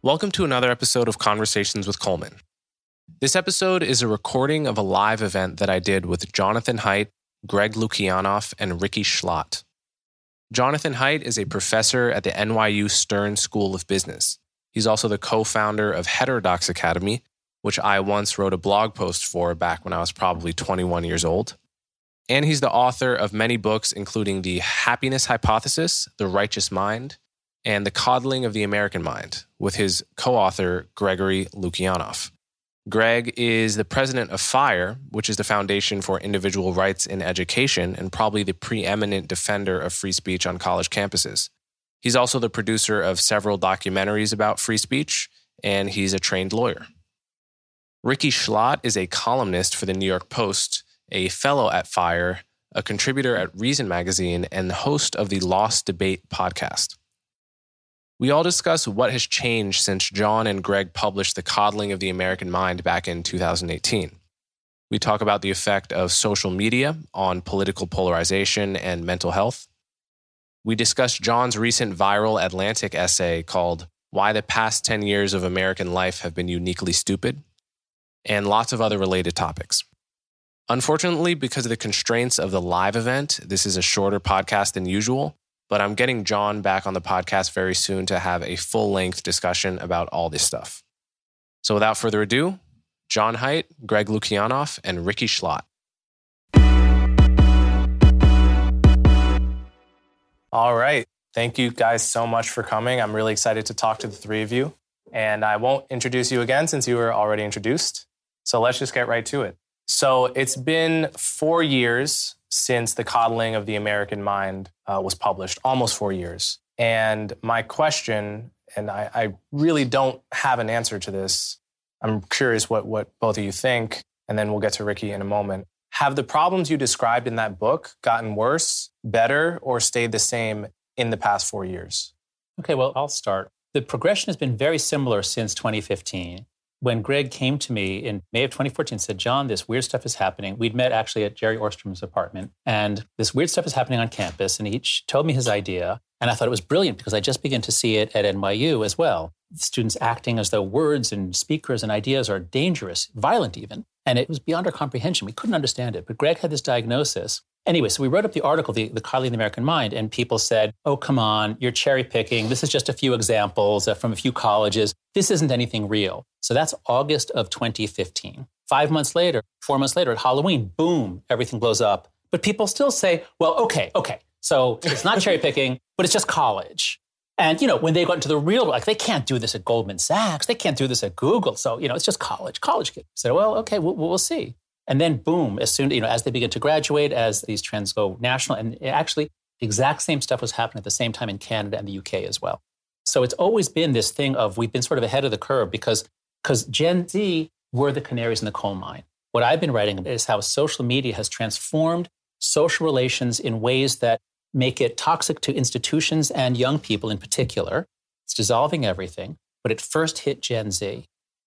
Welcome to another episode of Conversations with Coleman. This episode is a recording of a live event that I did with Jonathan Haidt, Greg Lukianoff, and Rikki Schlott. Jonathan Haidt is a professor at the NYU Stern School of Business. He's also the co founder of Heterodox Academy, which I once wrote a blog post for back when I was probably 21 years old. And he's the author of many books, including The Happiness Hypothesis, The Righteous Mind, and The Coddling of the American Mind, with his co author, Gregory Lukianoff. Greg is the president of FIRE, which is the Foundation for Individual Rights in Education and probably the preeminent defender of free speech on college campuses. He's also the producer of several documentaries about free speech, and he's a trained lawyer. Rikki Schlott is a columnist for the New York Post, a fellow at FIRE, a contributor at Reason Magazine, and the host of the Lost Debate podcast. We all discuss what has changed since John and Greg published The Coddling of the American Mind back in 2018. We talk about the effect of social media on political polarization and mental health. We discuss John's recent viral Atlantic essay called Why the Past 10 Years of American Life Have Been Uniquely Stupid, and lots of other related topics. Unfortunately, because of the constraints of the live event, this is a shorter podcast than usual, but I'm getting John back on the podcast very soon to have a full length discussion about all this stuff. So without further ado, John Haidt, Greg Lukianoff, and Rikki Schlott. All right. Thank you guys so much for coming. I'm really excited to talk to the three of you. And I won't introduce you again since you were already introduced. So let's just get right to it. So it's been four years since The Coddling of the American Mind uh, was published, almost four years. And my question, and I, I really don't have an answer to this, I'm curious what, what both of you think, and then we'll get to Rikki in a moment. Have the problems you described in that book gotten worse, better, or stayed the same in the past four years? Okay, well, I'll start. The progression has been very similar since 2015 when Greg came to me in May of 2014 said, John, this weird stuff is happening. We'd met actually at Jerry Orstrom's apartment, and this weird stuff is happening on campus. And he told me his idea. And I thought it was brilliant because I just began to see it at NYU as well. Students acting as though words and speakers and ideas are dangerous, violent even. And it was beyond our comprehension. We couldn't understand it. But Greg had this diagnosis Anyway, so we wrote up the article, The, the Coddling of the American Mind, and people said, oh, come on, you're cherry picking. This is just a few examples uh, from a few colleges. This isn't anything real. So that's August of 2015. Five months later, four months later, at Halloween, boom, everything blows up. But people still say, well, okay, okay. So it's not cherry picking, but it's just college. And, you know, when they got into the real, like, they can't do this at Goldman Sachs. They can't do this at Google. So, you know, it's just college, college kids. So, well, okay, we'll, we'll see. And then boom, as soon, you know, as they begin to graduate, as these trends go national, and actually the exact same stuff was happening at the same time in Canada and the UK as well. So it's always been this thing of we've been sort of ahead of the curve because because Gen Z were the canaries in the coal mine. What I've been writing is how social media has transformed social relations in ways that make it toxic to institutions and young people in particular. It's dissolving everything, but it first hit Gen Z.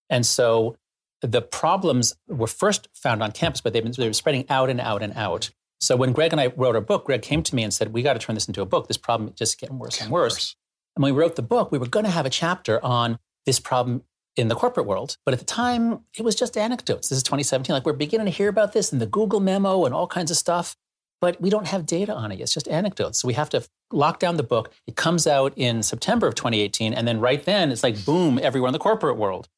And so the problems were first found on campus, but they've been, they were spreading out and out and out. So when Greg and I wrote our book, Greg came to me and said, "We got to turn this into a book. This problem is just getting worse and worse." And when we wrote the book, we were going to have a chapter on this problem in the corporate world, but at the time, it was just anecdotes. This is 2017. Like we're beginning to hear about this in the Google memo and all kinds of stuff, but we don't have data on it. It's just anecdotes. So we have to lock down the book. It comes out in September of 2018, and then right then, it's like boom, everywhere in the corporate world.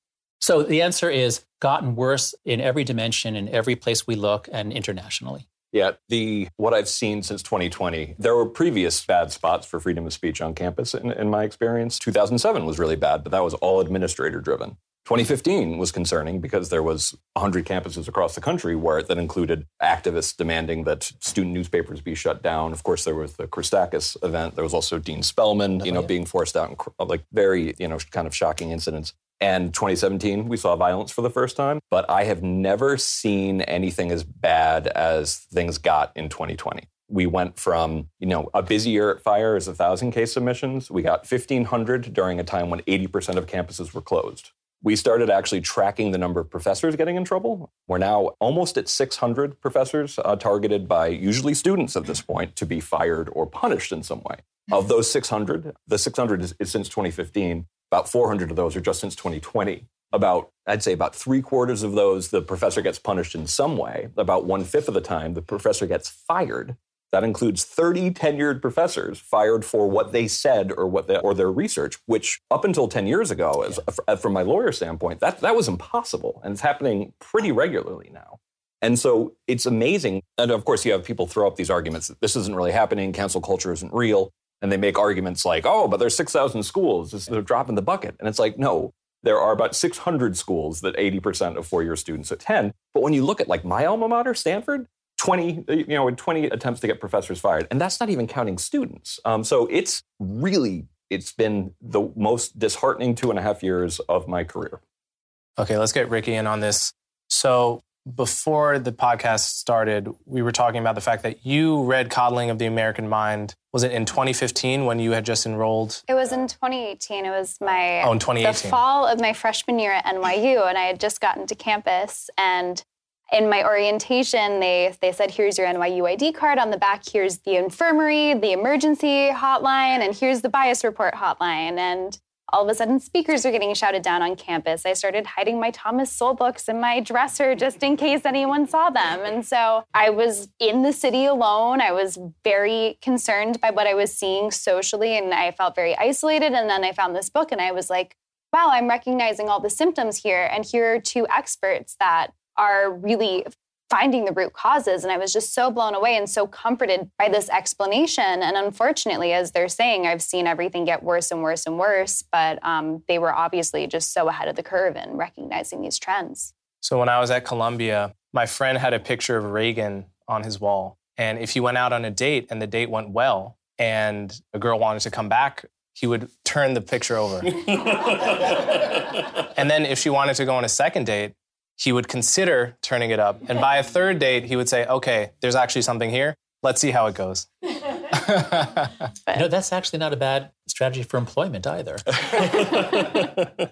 So the answer is gotten worse in every dimension, in every place we look, and internationally. Yeah, the what I've seen since 2020, there were previous bad spots for freedom of speech on campus. In, in my experience, 2007 was really bad, but that was all administrator driven. 2015 was concerning because there was 100 campuses across the country where that included activists demanding that student newspapers be shut down. Of course, there was the Christakis event. There was also Dean Spellman, you know, oh, yeah. being forced out, and uh, like very, you know, kind of shocking incidents. And 2017, we saw violence for the first time. But I have never seen anything as bad as things got in 2020 we went from you know a busy year at fire is a thousand case submissions we got 1500 during a time when 80% of campuses were closed we started actually tracking the number of professors getting in trouble. We're now almost at 600 professors uh, targeted by usually students at this point to be fired or punished in some way. Of those 600, the 600 is, is since 2015. About 400 of those are just since 2020. About, I'd say about three quarters of those, the professor gets punished in some way. About one fifth of the time, the professor gets fired. That includes 30 tenured professors fired for what they said or what they, or their research, which up until 10 years ago, as, yeah. Uh, from my lawyer standpoint, that, that was impossible. And it's happening pretty regularly now. And so it's amazing. And of course, you have people throw up these arguments that this isn't really happening, cancel culture isn't real. And they make arguments like, oh, but there's 6,000 schools, they're dropping the bucket. And it's like, no, there are about 600 schools that 80% of four year students attend. But when you look at like my alma mater, Stanford, 20, you know, in 20 attempts to get professors fired. And that's not even counting students. Um, so it's really, it's been the most disheartening two and a half years of my career. Okay, let's get Rikki in on this. So before the podcast started, we were talking about the fact that you read Coddling of the American Mind. Was it in 2015 when you had just enrolled? It was in 2018. It was my oh, in 2018. the fall of my freshman year at NYU, and I had just gotten to campus and in my orientation, they, they said, here's your NYU ID card. On the back, here's the infirmary, the emergency hotline, and here's the bias report hotline. And all of a sudden, speakers are getting shouted down on campus. I started hiding my Thomas Sowell books in my dresser just in case anyone saw them. And so I was in the city alone. I was very concerned by what I was seeing socially, and I felt very isolated. And then I found this book, and I was like, wow, I'm recognizing all the symptoms here. And here are two experts that are really finding the root causes. And I was just so blown away and so comforted by this explanation. And unfortunately, as they're saying, I've seen everything get worse and worse and worse. But um, they were obviously just so ahead of the curve in recognizing these trends. So when I was at Columbia, my friend had a picture of Reagan on his wall. And if he went out on a date and the date went well and a girl wanted to come back, he would turn the picture over. and then if she wanted to go on a second date, he would consider turning it up. And by a third date, he would say, okay, there's actually something here. Let's see how it goes. you know, that's actually not a bad strategy for employment either.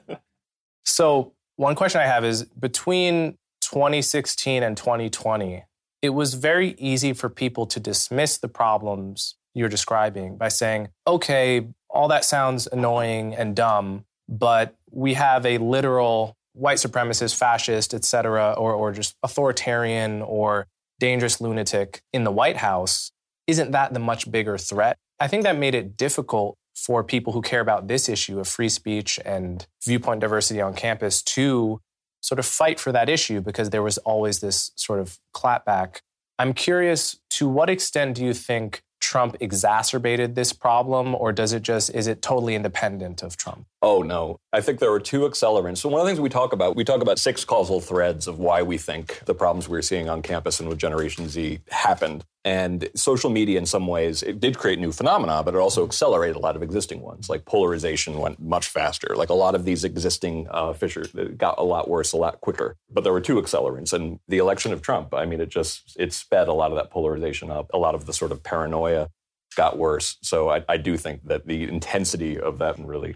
so, one question I have is between 2016 and 2020, it was very easy for people to dismiss the problems you're describing by saying, okay, all that sounds annoying and dumb, but we have a literal white supremacist, fascist, et cetera, or, or just authoritarian or dangerous lunatic in the White House, isn't that the much bigger threat? I think that made it difficult for people who care about this issue of free speech and viewpoint diversity on campus to sort of fight for that issue because there was always this sort of clapback. I'm curious to what extent do you think Trump exacerbated this problem, or does it just is it totally independent of Trump? Oh no. I think there were two accelerants. So one of the things we talk about, we talk about six causal threads of why we think the problems we're seeing on campus and with Generation Z happened. And social media, in some ways, it did create new phenomena, but it also accelerated a lot of existing ones. Like polarization went much faster. Like a lot of these existing uh, fissures got a lot worse a lot quicker. But there were two accelerants, and the election of Trump. I mean, it just it sped a lot of that polarization up. A lot of the sort of paranoia got worse. So I, I do think that the intensity of that really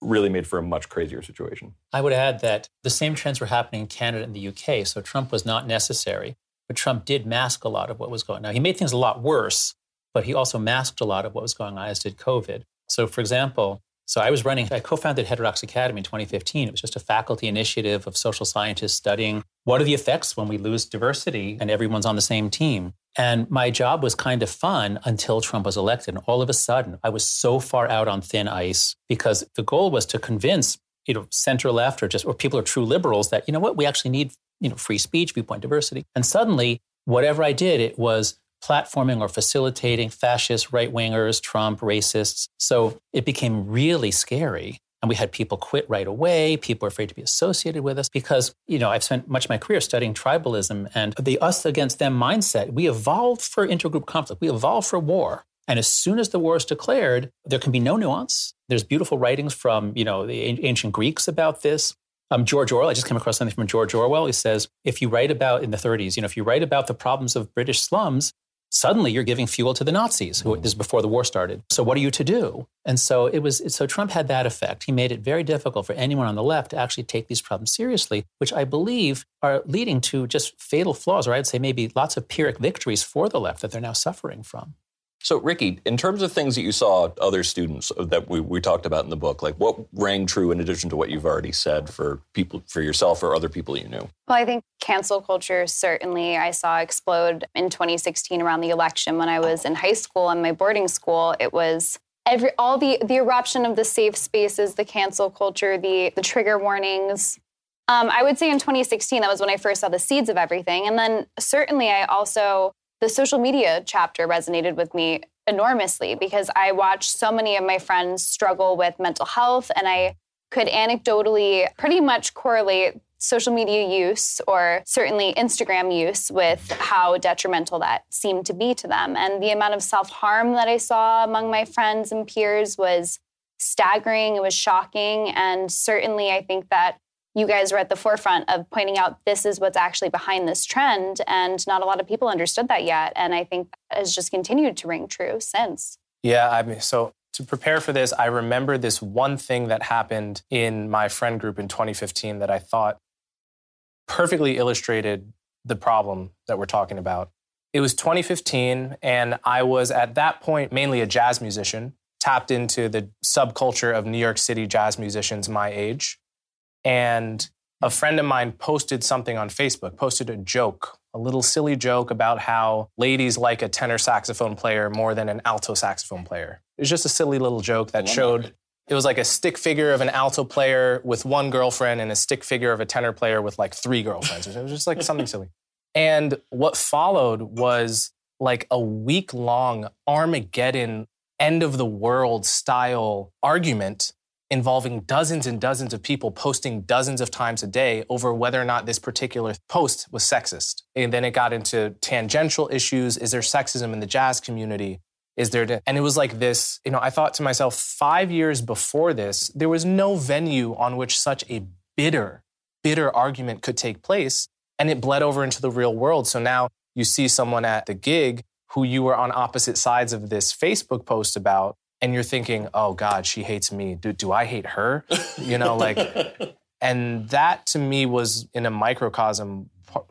really made for a much crazier situation. I would add that the same trends were happening in Canada and the UK, so Trump was not necessary. But Trump did mask a lot of what was going on. Now, he made things a lot worse, but he also masked a lot of what was going on, as did COVID. So, for example, so I was running, I co founded Heterodox Academy in 2015. It was just a faculty initiative of social scientists studying what are the effects when we lose diversity and everyone's on the same team. And my job was kind of fun until Trump was elected. And all of a sudden, I was so far out on thin ice because the goal was to convince you know center left or just or people are true liberals that you know what we actually need you know, free speech, viewpoint diversity. And suddenly, whatever I did, it was platforming or facilitating fascist right wingers, Trump, racists. So it became really scary. And we had people quit right away. People were afraid to be associated with us because, you know, I've spent much of my career studying tribalism and the us against them mindset. We evolved for intergroup conflict. We evolved for war. And as soon as the war is declared, there can be no nuance. There's beautiful writings from, you know, the ancient Greeks about this. Um, George Orwell, I just came across something from George Orwell. He says, if you write about in the 30s, you know, if you write about the problems of British slums, suddenly you're giving fuel to the Nazis, who this is before the war started. So what are you to do? And so it was so Trump had that effect. He made it very difficult for anyone on the left to actually take these problems seriously, which I believe are leading to just fatal flaws, or I'd say maybe lots of Pyrrhic victories for the left that they're now suffering from. So, Rikki, in terms of things that you saw other students that we, we talked about in the book, like what rang true in addition to what you've already said for people, for yourself or other people you knew? Well, I think cancel culture certainly I saw explode in 2016 around the election when I was in high school and my boarding school. It was every all the the eruption of the safe spaces, the cancel culture, the the trigger warnings. Um, I would say in 2016 that was when I first saw the seeds of everything, and then certainly I also the social media chapter resonated with me enormously because I watched so many of my friends struggle with mental health and I could anecdotally pretty much correlate social media use or certainly Instagram use with how detrimental that seemed to be to them. And the amount of self harm that I saw among my friends and peers was staggering, it was shocking. And certainly, I think that you guys were at the forefront of pointing out this is what's actually behind this trend. And not a lot of people understood that yet. And I think that has just continued to ring true since. Yeah, I mean, so to prepare for this, I remember this one thing that happened in my friend group in 2015 that I thought perfectly illustrated the problem that we're talking about. It was 2015, and I was at that point mainly a jazz musician, tapped into the subculture of New York City jazz musicians my age. And a friend of mine posted something on Facebook, posted a joke, a little silly joke about how ladies like a tenor saxophone player more than an alto saxophone player. It was just a silly little joke that showed it was like a stick figure of an alto player with one girlfriend and a stick figure of a tenor player with like three girlfriends. It was just like something silly. And what followed was like a week long Armageddon end of the world style argument involving dozens and dozens of people posting dozens of times a day over whether or not this particular post was sexist. And then it got into tangential issues. Is there sexism in the jazz community? Is there, and it was like this, you know, I thought to myself, five years before this, there was no venue on which such a bitter, bitter argument could take place. And it bled over into the real world. So now you see someone at the gig who you were on opposite sides of this Facebook post about and you're thinking, oh God, she hates me. Do, do I hate her? You know, like, and that to me was in a microcosm,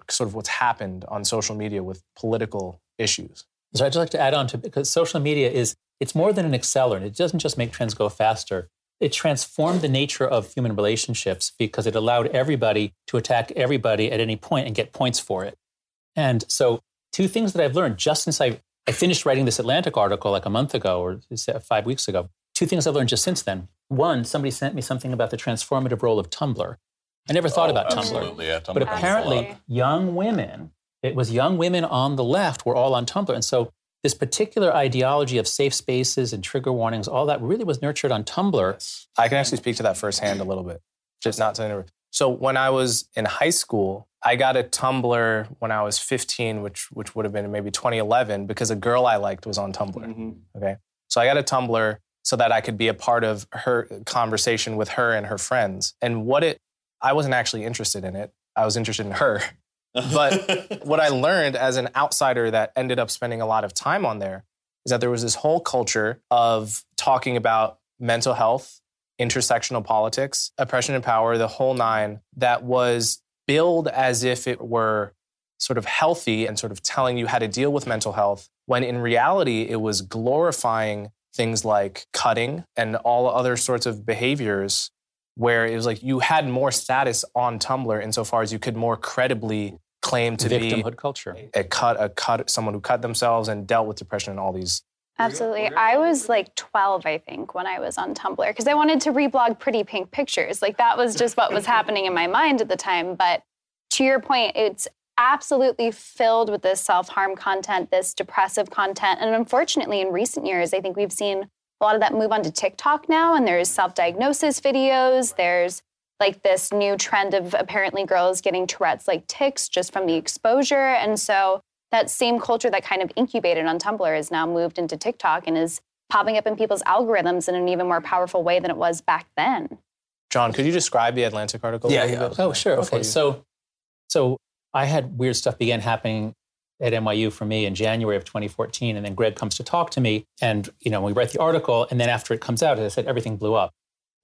sort of what's happened on social media with political issues. So I'd just like to add on to because social media is it's more than an accelerant. It doesn't just make trends go faster. It transformed the nature of human relationships because it allowed everybody to attack everybody at any point and get points for it. And so, two things that I've learned just since I I finished writing this Atlantic article like a month ago or five weeks ago. Two things I've learned just since then. One, somebody sent me something about the transformative role of Tumblr. I never thought oh, about Tumblr. Yeah, Tumblr. But apparently, young women, it was young women on the left were all on Tumblr. And so this particular ideology of safe spaces and trigger warnings, all that really was nurtured on Tumblr. I can actually speak to that firsthand a little bit. Just not to so when I was in high school, I got a Tumblr when I was 15, which which would have been maybe 2011, because a girl I liked was on Tumblr. Mm-hmm. Okay, so I got a Tumblr so that I could be a part of her conversation with her and her friends. And what it, I wasn't actually interested in it. I was interested in her. But what I learned as an outsider that ended up spending a lot of time on there is that there was this whole culture of talking about mental health intersectional politics, oppression and power, the whole nine, that was billed as if it were sort of healthy and sort of telling you how to deal with mental health, when in reality, it was glorifying things like cutting and all other sorts of behaviors where it was like you had more status on Tumblr insofar as you could more credibly claim to victimhood be culture. A cut, a cut, someone who cut themselves and dealt with depression and all these Absolutely. I was like 12, I think, when I was on Tumblr because I wanted to reblog pretty pink pictures. Like that was just what was happening in my mind at the time. But to your point, it's absolutely filled with this self harm content, this depressive content. And unfortunately, in recent years, I think we've seen a lot of that move onto TikTok now, and there's self diagnosis videos. There's like this new trend of apparently girls getting Tourette's like tics just from the exposure. And so that same culture that kind of incubated on Tumblr is now moved into TikTok and is popping up in people's algorithms in an even more powerful way than it was back then. John, could you describe the Atlantic article? Yeah, yeah. Oh, sure. Okay. So, so I had weird stuff began happening at NYU for me in January of 2014, and then Greg comes to talk to me, and you know we write the article, and then after it comes out, as I said, everything blew up.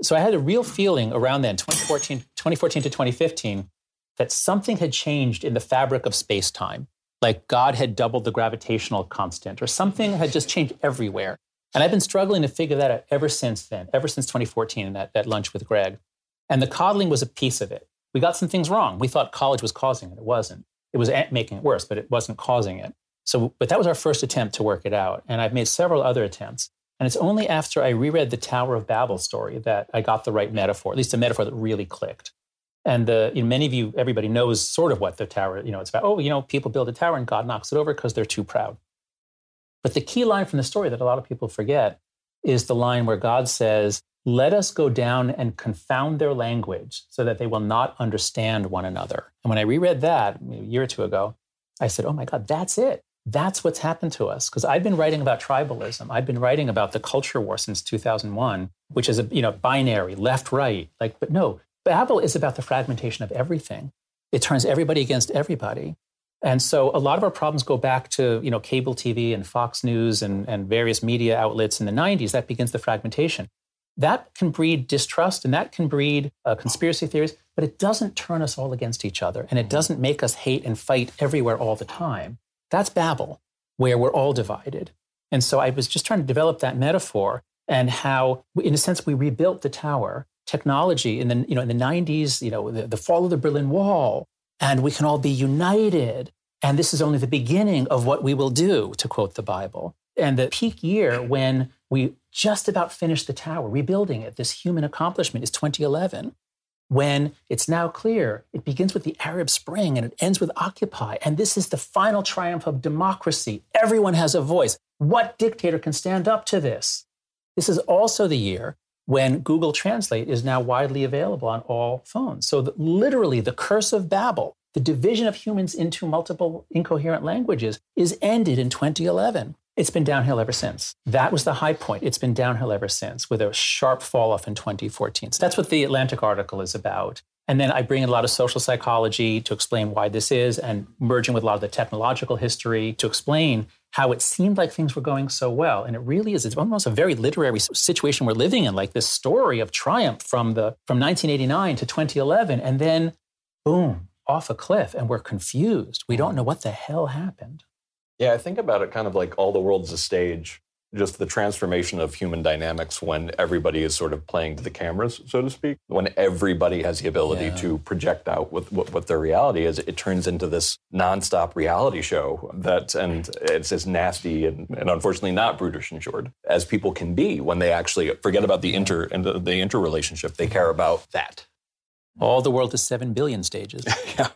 So I had a real feeling around then, 2014, 2014 to 2015, that something had changed in the fabric of space time. Like God had doubled the gravitational constant, or something had just changed everywhere. And I've been struggling to figure that out ever since then, ever since 2014 and that, that lunch with Greg. And the coddling was a piece of it. We got some things wrong. We thought college was causing it. It wasn't. It was making it worse, but it wasn't causing it. So, but that was our first attempt to work it out. And I've made several other attempts. And it's only after I reread the Tower of Babel story that I got the right metaphor, at least a metaphor that really clicked. And the, you know, many of you, everybody knows sort of what the tower, you know, it's about. Oh, you know, people build a tower and God knocks it over because they're too proud. But the key line from the story that a lot of people forget is the line where God says, Let us go down and confound their language so that they will not understand one another. And when I reread that a year or two ago, I said, Oh my God, that's it. That's what's happened to us. Because I've been writing about tribalism. I've been writing about the culture war since 2001, which is a you know binary, left, right. Like, but no, Babel is about the fragmentation of everything. It turns everybody against everybody. And so a lot of our problems go back to you know cable TV and Fox News and, and various media outlets in the 90s. That begins the fragmentation. That can breed distrust and that can breed uh, conspiracy theories, but it doesn't turn us all against each other and it doesn't make us hate and fight everywhere all the time. That's Babel, where we're all divided. And so I was just trying to develop that metaphor and how, in a sense, we rebuilt the tower technology in the you know in the 90s you know the, the fall of the berlin wall and we can all be united and this is only the beginning of what we will do, to quote the Bible. And the peak year when we just about finished the tower, rebuilding it, this human accomplishment is 2011, when it's now clear it begins with the Arab Spring and it ends with Occupy. And this is the final triumph of democracy. Everyone has a voice. What dictator can stand up to this? This is also the year when Google Translate is now widely available on all phones. So, the, literally, the curse of Babel the division of humans into multiple incoherent languages is ended in 2011. It's been downhill ever since. That was the high point. It's been downhill ever since with a sharp fall off in 2014. So that's what the Atlantic article is about. And then I bring in a lot of social psychology to explain why this is and merging with a lot of the technological history to explain how it seemed like things were going so well. And it really is. It's almost a very literary situation we're living in, like this story of triumph from the from 1989 to 2011. And then boom, off a cliff and we're confused. We don't mm. know what the hell happened. Yeah, I think about it kind of like all the world's a stage, just the transformation of human dynamics when everybody is sort of playing to the cameras, so to speak. When everybody has the ability yeah. to project out with what, what, their reality is, it turns into this nonstop reality show that, and it's as nasty and, and unfortunately not brutish and short as people can be when they actually forget about the inter and the, the interrelationship. They care about that all the world is 7 billion stages. yeah.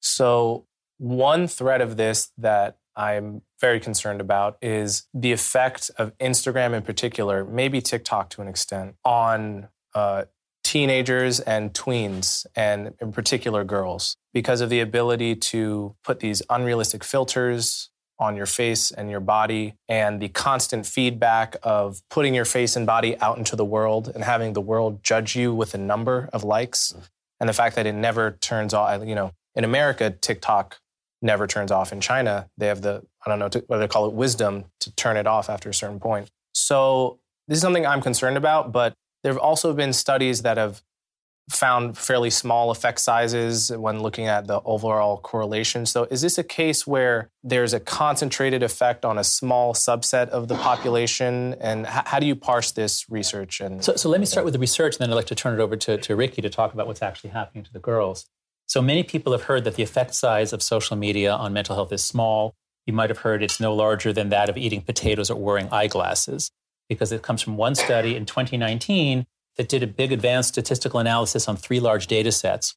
So, one thread of this that I'm very concerned about is the effect of Instagram in particular, maybe TikTok to an extent, on uh, teenagers and tweens, and in particular girls, because of the ability to put these unrealistic filters on your face and your body and the constant feedback of putting your face and body out into the world and having the world judge you with a number of likes and the fact that it never turns off you know in america tiktok never turns off in china they have the i don't know what they call it wisdom to turn it off after a certain point so this is something i'm concerned about but there have also been studies that have found fairly small effect sizes when looking at the overall correlation. So, is this a case where there's a concentrated effect on a small subset of the population? And h- how do you parse this research? And so, so, let me start with the research, and then I'd like to turn it over to, to Rikki to talk about what's actually happening to the girls. So, many people have heard that the effect size of social media on mental health is small. You might have heard it's no larger than that of eating potatoes or wearing eyeglasses, because it comes from one study in 2019 that did a big advanced statistical analysis on three large data sets.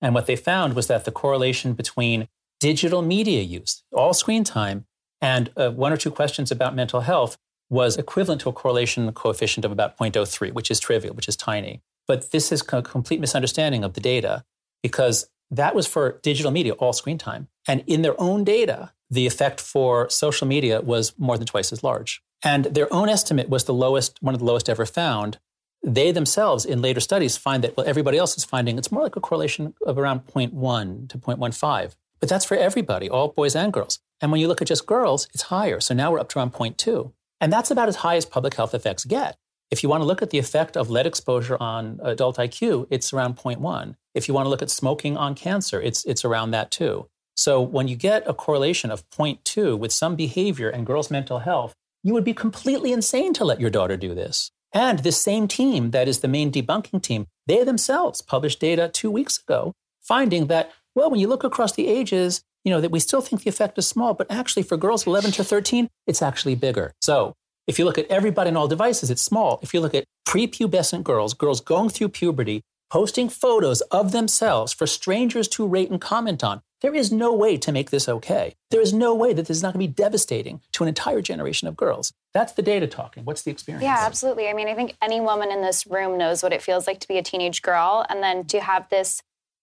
And what they found was that the correlation between digital media use, all screen time, and uh, one or two questions about mental health was equivalent to a correlation coefficient of about 0.03, which is trivial, which is tiny. But this is a complete misunderstanding of the data because that was for digital media, all screen time. And in their own data, the effect for social media was more than twice as large. And their own estimate was the lowest, one of the lowest ever found. They themselves, in later studies, find that well, everybody else is finding it's more like a correlation of around 0.1 to 0.15. But that's for everybody, all boys and girls. And when you look at just girls, it's higher. So now we're up to around 0.2. And that's about as high as public health effects get. If you want to look at the effect of lead exposure on adult IQ, it's around 0.1. If you want to look at smoking on cancer, it's, it's around that too. So when you get a correlation of 0.2 with some behavior and girls' mental health, you would be completely insane to let your daughter do this. And this same team that is the main debunking team, they themselves published data two weeks ago finding that, well, when you look across the ages, you know, that we still think the effect is small, but actually for girls 11 to 13, it's actually bigger. So if you look at everybody and all devices, it's small. If you look at prepubescent girls, girls going through puberty, posting photos of themselves for strangers to rate and comment on, there is no way to make this okay. There is no way that this is not going to be devastating to an entire generation of girls. That's the data talking. What's the experience? Yeah, absolutely. I mean, I think any woman in this room knows what it feels like to be a teenage girl and then to have this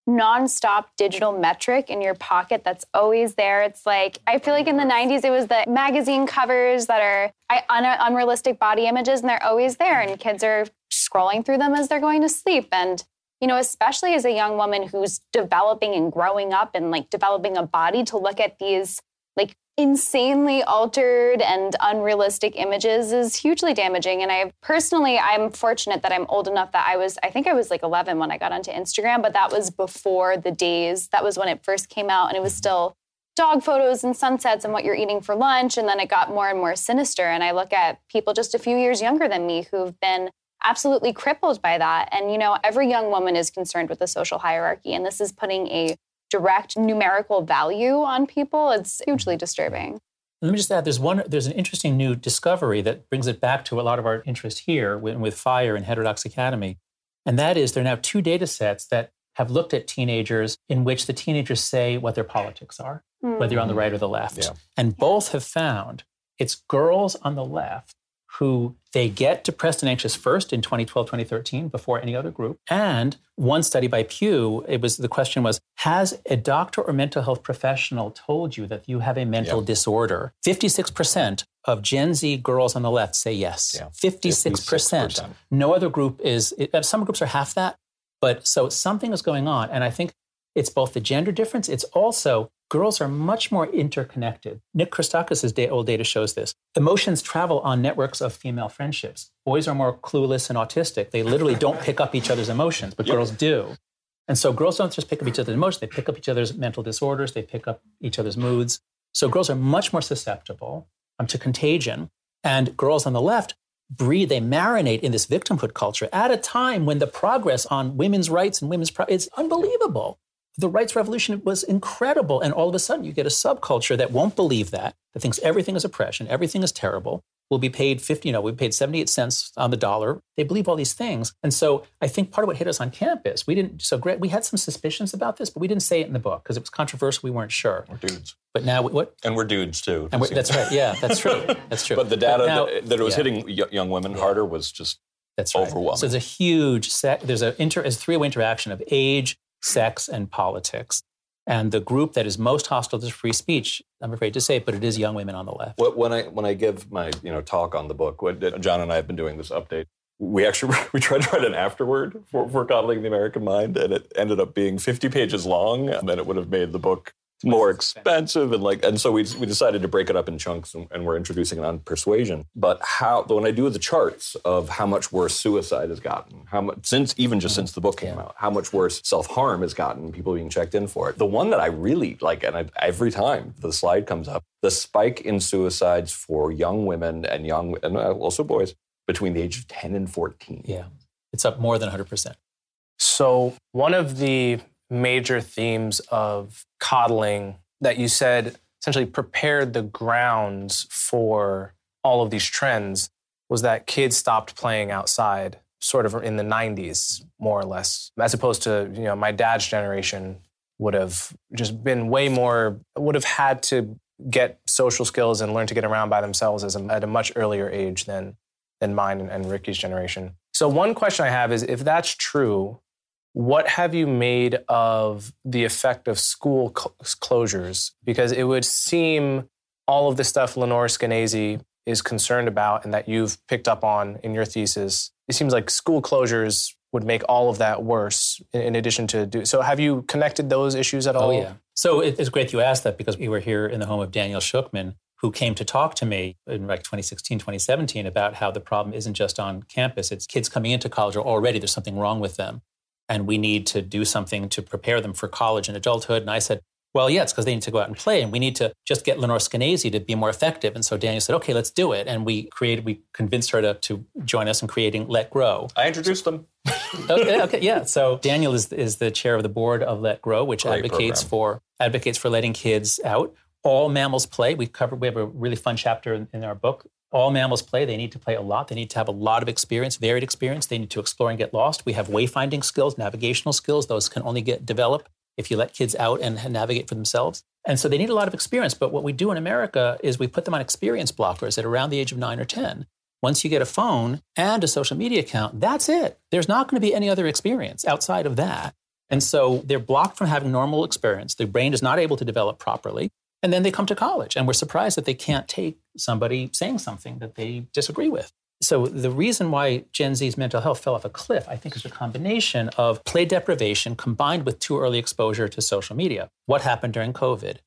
nonstop digital metric in your pocket that's always there. It's like, I feel like in the 90s, it was the magazine covers that are un- unrealistic body images, and they're always there, and kids are scrolling through them as they're going to sleep. And, you know, especially as a young woman who's developing and growing up and like developing a body to look at these like insanely altered and unrealistic images is hugely damaging. And I personally, I'm fortunate that I'm old enough that I was, I think I was like 11 when I got onto Instagram, but that was before the days. That was when it first came out, and it was still dog photos and sunsets and what you're eating for lunch. And then it got more and more sinister. And I look at people just a few years younger than me who've been absolutely crippled by that. And, you know, every young woman is concerned with the social hierarchy. And this is putting a direct numerical value on people, it's hugely disturbing. Let me just add there's one there's an interesting new discovery that brings it back to a lot of our interest here with, with FIRE and Heterodox Academy. And that is there are now two data sets that have looked at teenagers in which the teenagers say what their politics are, mm. whether you're on the right or the left. Yeah. And both have found it's girls on the left who they get depressed and anxious first in 2012 2013 before any other group and one study by pew it was the question was has a doctor or mental health professional told you that you have a mental yep. disorder 56% of gen z girls on the left say yes yeah. 56%. 56%. no other group is uh, some groups are half that but so something is going on and i think it's both the gender difference it's also girls are much more interconnected. Nick Christakis' old data shows this. Emotions travel on networks of female friendships. Boys are more clueless and autistic. They literally don't pick up each other's emotions, but yep. girls do. And so girls don't just pick up each other's emotions, they pick up each other's mental disorders, they pick up each other's moods. So girls are much more susceptible um, to contagion. And girls on the left breathe, they marinate in this victimhood culture at a time when the progress on women's rights and women's pro- is unbelievable the rights revolution was incredible. And all of a sudden, you get a subculture that won't believe that, that thinks everything is oppression, everything is terrible. We'll be paid 50, you know, we paid 78 cents on the dollar. They believe all these things. And so I think part of what hit us on campus, we didn't, so Greg, we had some suspicions about this, but we didn't say it in the book because it was controversial. We weren't sure. We're dudes. But now, we, what? And we're dudes too. And that's right. Yeah, that's true. That's true. but the data now, that, that, it was yeah. hitting young women yeah. harder was just that's right. overwhelming. So there's a huge, set, there's a inter, a three-way interaction of age, sex, and politics. And the group that is most hostile to free speech, I'm afraid to say it, but it is young women on the left. When I when I give my you know talk on the book, what uh, John and I have been doing this update. We actually we tried to write an afterword for, for coddling the American mind, and it ended up being 50 pages long, and then it would have made the book more expensive and like and so we, we decided to break it up in chunks and, and, we're introducing it on persuasion. But how when i do the charts of how much worse suicide has gotten how much since even just since the book came yeah. out how much worse self-harm has gotten people being checked in for it. The one that i really like and I, every time the slide comes up the spike in suicides for young women and young and uh, also boys between the age of 10 and 14 yeah. It's up more than 100% so one of the major themes of coddling that you said essentially prepared the grounds for all of these trends was that kids stopped playing outside sort of in the 90s more or less as opposed to you know my dad's generation would have just been way more would have had to get social skills and learn to get around by themselves as a, at a much earlier age than than mine and, and Rikki's generation. So one question I have is if that's true, what have you made of the effect of school cl- closures? Because it would seem all of the stuff Lenore Skenazy is concerned about and that you've picked up on in your thesis, it seems like school closures would make all of that worse in addition to do so have you connected those issues at oh, all? oh yeah. So it's great you asked that because we were here in the home of daniel shuchman who came to talk to me in like 2016 2017 about how the problem isn't just on campus. It's kids coming into college or already there's something wrong with them and we need to do something to prepare them for college and adulthood. And I said, well, yeah, it's because they need to go out and play, and we need to just get Lenore Skenazy to be more effective. And so Daniel said, okay, let's do it. And we created, we convinced her to, to join us in creating Let Grow. I introduced them. okay, okay, yeah. So Daniel is is the chair of the board of Let Grow, which Great advocates program. for advocates for letting kids out. All mammals play. We covered. We have a really fun chapter in, in our book all mammals play. They need to play a lot. They need to have a lot of experience, varied experience. They need to explore and get lost. We have wayfinding skills, navigational skills. Those can only get developed if you let kids out and navigate for themselves. And so they need a lot of experience. But what we do in America is we put them on experience blockers at around the age of nine or 10. Once you get a phone and a social media account, that's it. There's not going to be any other experience outside of that. And so they're blocked from having normal experience. Their brain is not able to develop properly. And then they come to college and we're surprised that they can't take somebody saying something that they disagree with. So the reason why Gen Z's mental health fell off a cliff, I think, is a combination of play deprivation combined with too early exposure to social media. What happened during COVID?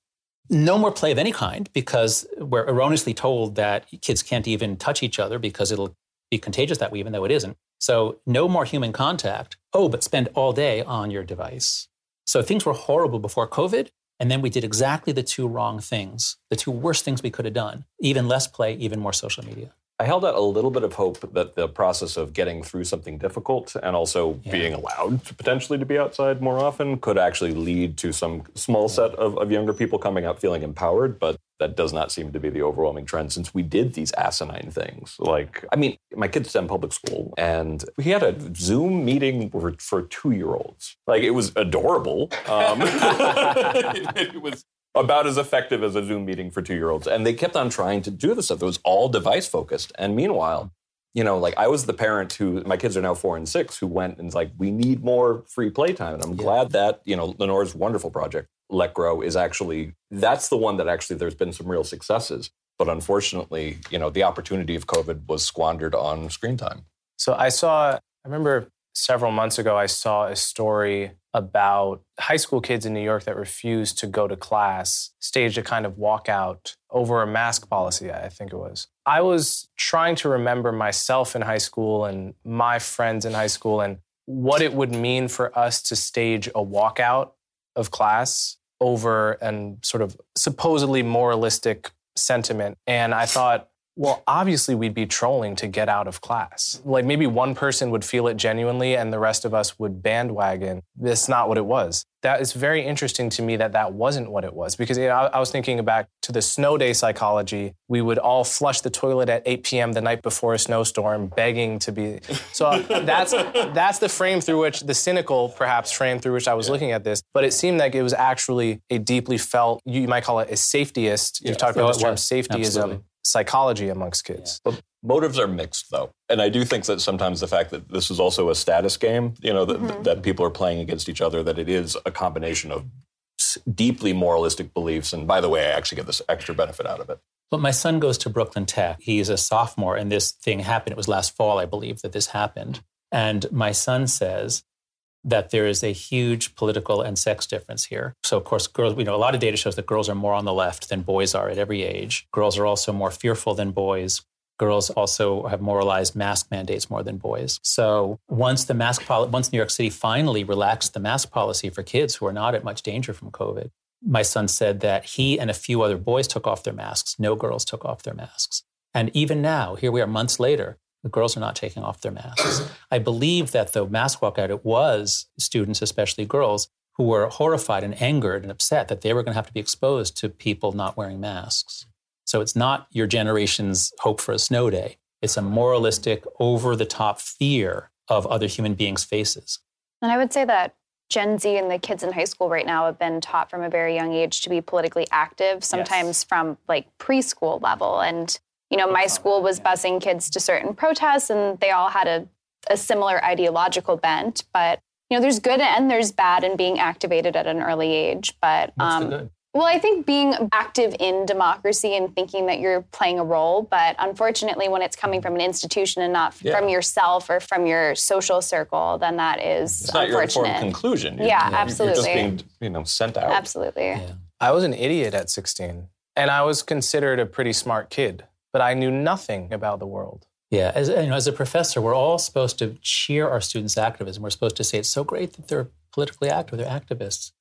No more play of any kind because we're erroneously told that kids can't even touch each other because it'll be contagious that way, even though it isn't. So no more human contact. Oh, but spend all day on your device. So things were horrible before COVID. And then we did exactly the two wrong things, the two worst things we could have done even less play, even more social media. I held out a little bit of hope that the process of getting through something difficult and also yeah. being allowed to potentially to be outside more often could actually lead to some small set of, of younger people coming out feeling empowered. But that does not seem to be the overwhelming trend since we did these asinine things. Like, I mean, my kids attend public school and we had a Zoom meeting for, for two year olds. Like, it was adorable. Um, it was about as effective as a Zoom meeting for two year olds. And they kept on trying to do this stuff. It was all device focused. And meanwhile, you know, like I was the parent who my kids are now four and six who went and like, we need more free playtime. And I'm yeah. glad that, you know, Lenore's wonderful project, Let Grow, is actually that's the one that actually there's been some real successes. But unfortunately, you know, the opportunity of COVID was squandered on screen time. So I saw, I remember several months ago, I saw a story about high school kids in New York that refused to go to class, staged a kind of walkout over a mask policy, I think it was. I was trying to remember myself in high school and my friends in high school and what it would mean for us to stage a walkout of class over and sort of supposedly moralistic sentiment. And I thought, well, obviously, we'd be trolling to get out of class. Like maybe one person would feel it genuinely and the rest of us would bandwagon. That's not what it was. That is very interesting to me that that wasn't what it was because you know, I, I was thinking back to the snow day psychology. We would all flush the toilet at 8 p.m. the night before a snowstorm, begging to be. So that's that's the frame through which the cynical, perhaps, frame through which I was yeah. looking at this. But it seemed like it was actually a deeply felt. You might call it a safetyist. You've yeah. talked about this term, safetyism. Absolutely psychology amongst kids. Yeah. But motives are mixed, though, and I do think that sometimes the fact that this is also a status game, you know, that, mm-hmm. that people are playing against each other, that it is a combination of deeply moralistic beliefs. And by the way, I actually get this extra benefit out of it. But my son goes to Brooklyn Tech. He's a sophomore, and this thing happened. It was last fall, I believe, that this happened. And my son says that there is a huge political and sex difference here. So, of course, girls, you know, a lot of data shows that girls are more on the left than boys are at every age. Girls are also more fearful than boys. Girls also have moralized mask mandates more than boys. So once the mask poli- once New York City finally relaxed the mask policy for kids who are not at much danger from COVID, my son said that he and a few other boys took off their masks. No girls took off their masks. And even now, here we are months later, the girls are not taking off their masks. I believe that the mask walkout, it was students, especially girls, who were horrified and angered and upset that they were going to have to be exposed to people not wearing masks. So it's not your generation's hope for a snow day. It's a moralistic, over the top fear of other human beings' faces. And I would say that Gen Z and the kids in high school right now have been taught from a very young age to be politically active, sometimes yes. from like preschool level. And, you know, my school was busing kids to certain protests and they all had a, a similar ideological bent. But, you know, there's good and there's bad in being activated at an early age. But um, well, I think being active in democracy and thinking that you're playing a role, but unfortunately, when it's coming from an institution and not yeah. from yourself or from your social circle, then that is it's unfortunate. not your informed conclusion. You're, yeah, absolutely. You're just being, you know, sent out. Absolutely. Yeah. I was an idiot at 16, and I was considered a pretty smart kid, but I knew nothing about the world. Yeah, as, you know, as a professor, we're all supposed to cheer our students' activism. We're supposed to say it's so great that they're politically active, they're activists.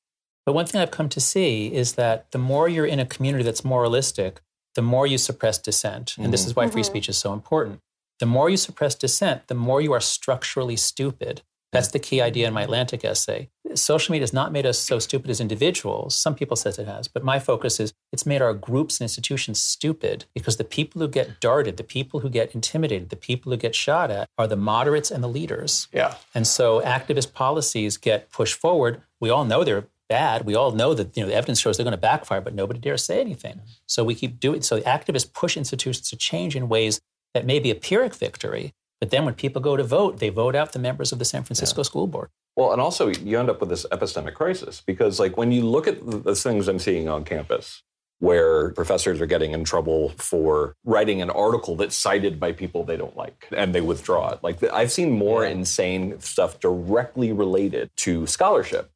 But one thing I've come to see is that the more you're in a community that's moralistic, the more you suppress dissent. And mm-hmm. this is why free mm-hmm. speech is so important. The more you suppress dissent, the more you are structurally stupid. That's the key idea in my Atlantic essay. Social media has not made us so stupid as individuals. Some people says it has, but my focus is it's made our groups and institutions stupid because the people who get darted, the people who get intimidated, the people who get shot at are the moderates and the leaders. Yeah. And so activist policies get pushed forward. We all know they're bad. We all know that you know the evidence shows they're going to backfire, but nobody dares say anything. So we keep doing. So the activists push institutions to change in ways that may be a pyrrhic victory, but then when people go to vote, they vote out the members of the San Francisco yeah. School Board. Well, and also you end up with this epistemic crisis because, like, when you look at the things I'm seeing on campus, where professors are getting in trouble for writing an article that's cited by people they don't like and they withdraw it. Like I've seen more yeah. insane stuff directly related to scholarship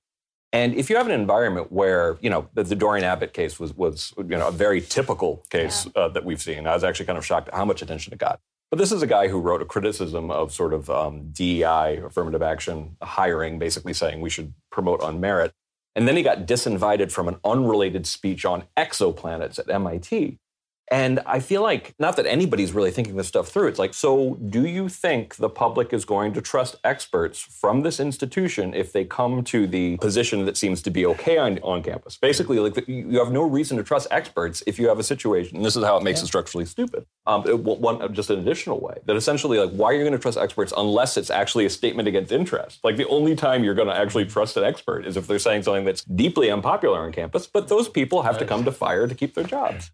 and if you have an environment where, you know, the, the Dorian Abbott case was, was, you know, a very typical case yeah. uh, that we've seen. I was actually kind of shocked at how much attention it got. But this is a guy who wrote a criticism of sort of um, DEI, affirmative action hiring, basically saying we should promote on merit. And then he got disinvited from an unrelated speech on exoplanets at MIT. And I feel like, not that anybody's really thinking this stuff through. It's like, so do you think the public is going to trust experts from this institution if they come to the position that seems to be okay on, on campus? Basically, like you have no reason to trust experts if you have a situation, and this is how it makes yeah. it structurally stupid. Um, it, one, just an additional way that essentially, like, why are you going to trust experts unless it's actually a statement against interest? Like, the only time you're going to actually trust an expert is if they're saying something that's deeply unpopular on campus, but those people have to come to FIRE to keep their jobs.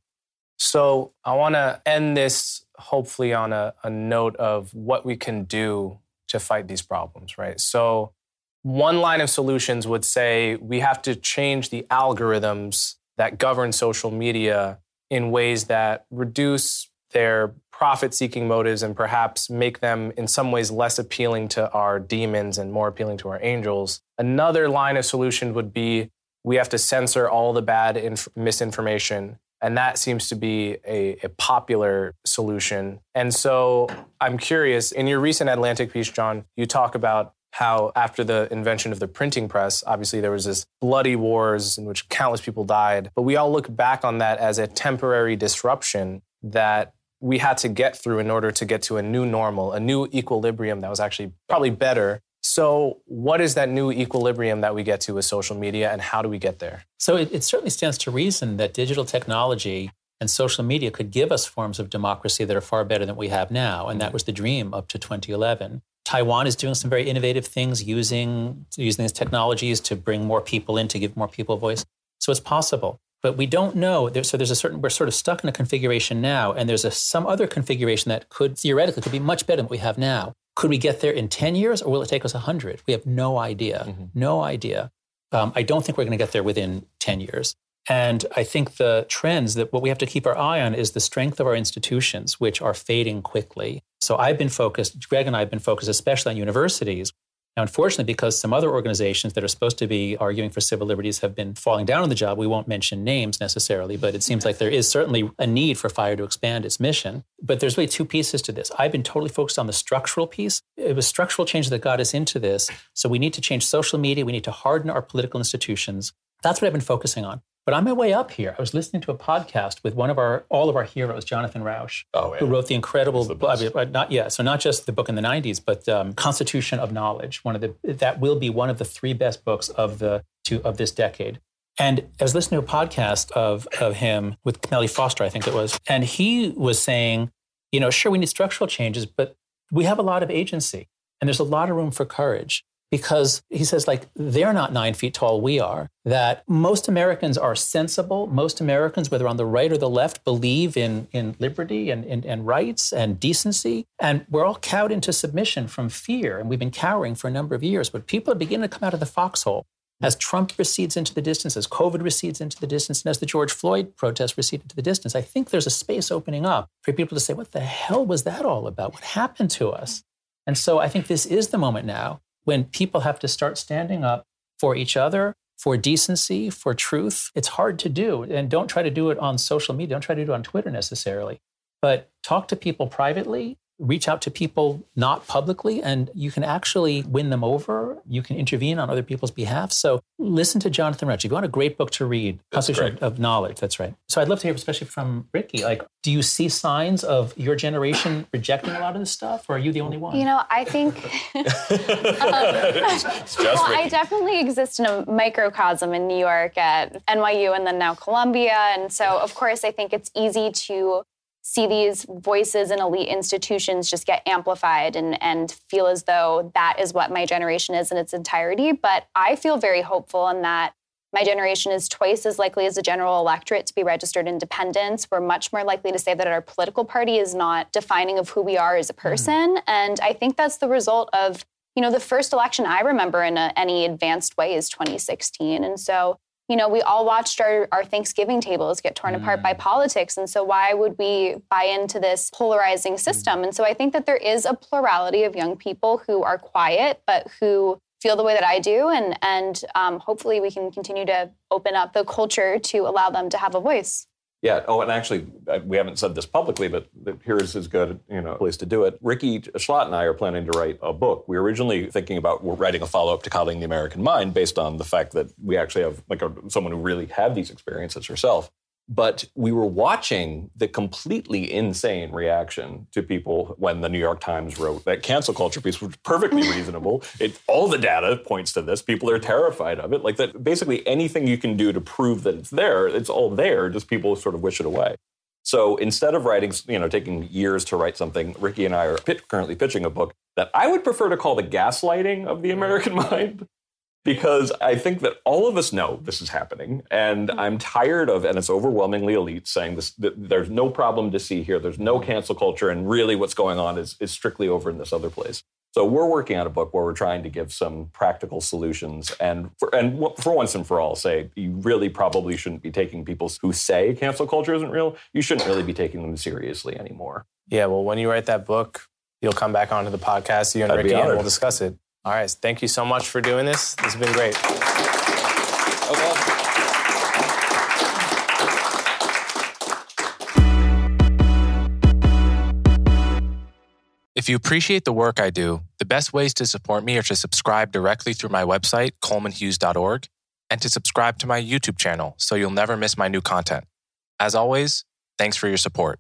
So I want to end this hopefully on a, a note of what we can do to fight these problems, right? So one line of solutions would say we have to change the algorithms that govern social media in ways that reduce their profit seeking motives and perhaps make them in some ways less appealing to our demons and more appealing to our angels. Another line of solution would be we have to censor all the bad inf- misinformation and that seems to be a, a, popular solution. And so I'm curious, in your recent Atlantic piece, John, you talk about how after the invention of the printing press, obviously there was this bloody wars in which countless people died. But we all look back on that as a temporary disruption that we had to get through in order to get to a new normal, a new equilibrium that was actually probably better so, what is that new equilibrium that we get to with social media, and how do we get there? So, it, it, certainly stands to reason that digital technology and social media could give us forms of democracy that are far better than we have now. And that mm-hmm. was the dream up to 2011. Taiwan is doing some very innovative things using, using these technologies to bring more people in, to give more people a voice. So, it's possible. But we don't know. There, so there's a certain. We're sort of stuck in a configuration now, and there's a, some other configuration that could theoretically could be much better than what we have now. Could we get there in 10 years or will it take us 100? We have no idea. Mm-hmm. No idea. Um, I don't think we're going to get there within 10 years. And I think the trends that what we have to keep our eye on is the strength of our institutions, which are fading quickly. So I've been focused, Greg and I have been focused especially on universities, now, unfortunately, because some other organizations that are supposed to be arguing for civil liberties have been falling down on the job, we won't mention names necessarily, but it seems like there is certainly a need for FIRE to expand its mission. But there's really two pieces to this. I've been totally focused on the structural piece. It was structural change that got us into this. So we need to change social media, we need to harden our political institutions. That's what I've been focusing on. But on my way up here, I was listening to a podcast with one of our, all of our heroes, Jonathan Rauch, oh, yeah. who wrote the incredible, the uh, not yet, so not just the book in the '90s, but um, Constitution of Knowledge. One of the that will be one of the three best books of the two, of this decade. And I was listening to a podcast of of him with Melly Foster, I think it was, and he was saying, you know, sure we need structural changes, but we have a lot of agency, and there's a lot of room for courage. Because he says like they're not nine feet tall we are that most americans are sensible most americans whether on the right or the left believe in, in liberty and, and, and rights and decency and we're all cowed into submission from fear and we've been cowering for a number of years but people are beginning to come out of the foxhole as Trump recedes into the distance, as COVID recedes into the distance, and as the George Floyd protests recede into the distance, I think there's a space opening up for people to say, what the hell was that all about? What happened to us? And so I think this is the moment now when people have to start standing up for each other, for decency, for truth. It's hard to do. And don't try to do it on social media. Don't try to do it on Twitter necessarily. But talk to people privately reach out to people not publicly and you can actually win them over. You can intervene on other people's behalf. So listen to Jonathan Rauch. If you want a great book to read, Constitution of Knowledge, that's right. So I'd love to hear, especially from Rikki, like, do you see signs of your generation rejecting a lot of this stuff or are you the only one? You know, I think um, well, I definitely exist in a microcosm in New York at NYU and then now Columbia. And so, of course, I think it's easy to see these voices in elite institutions just get amplified and, and feel as though that is what my generation is in its entirety. But I feel very hopeful in that my generation is twice as likely as the general electorate to be registered independents. We're much more likely to say that our political party is not defining of who we are as a mm-hmm. person. Mm. And I think that's the result of, you know, the first election I remember in a, any advanced way is 2016. And so you know, we all watched our, our Thanksgiving tables get torn mm. apart by mm. politics. And so, why would we buy into this polarizing system? Mm. And so, I think that there is a plurality of young people who are quiet, but who feel the way that I do. And, and um, hopefully, we can continue to open up the culture to allow them to have a voice. Yeah. Oh, and actually, uh, we haven't said this publicly, but here's as good you know place to do it. Rikki Schlott and I are planning to write a book. We were originally thinking about writing a follow up to Coddling the American Mind, based on the fact that we actually have like a, someone who really had these experiences herself. But we were watching the completely insane reaction to people when the New York Times wrote that cancel culture piece, which was perfectly reasonable. It, all the data points to this. People are terrified of it. Like that, basically anything you can do to prove that it's there, it's all there. Just people sort of wish it away. So instead of writing, you know, taking years to write something, Rikki and I are pit, currently pitching a book that I would prefer to call the gaslighting of the American mind because I think that all of us know this is happening, and mm-hmm. I'm tired of, and it's overwhelmingly elite saying this. there's no problem to see here. There's no cancel culture, and really, what's going on is is strictly over in this other place. So we're working on a book where we're trying to give some practical solutions, and for, and for once and for all, say you really probably shouldn't be taking people who say cancel culture isn't real. You shouldn't really be taking them seriously anymore. Yeah, well, when you write that book, you'll come back onto the podcast, you and Rikki, and we'll discuss it. All right. Thank you so much for doing this. This has been great. Okay. If you appreciate the work I do, the best ways to support me are to subscribe directly through my website, colemanhughes.org, and to subscribe to my YouTube channel so you'll never miss my new content. As always, thanks for your support.